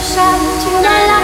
山青水蓝。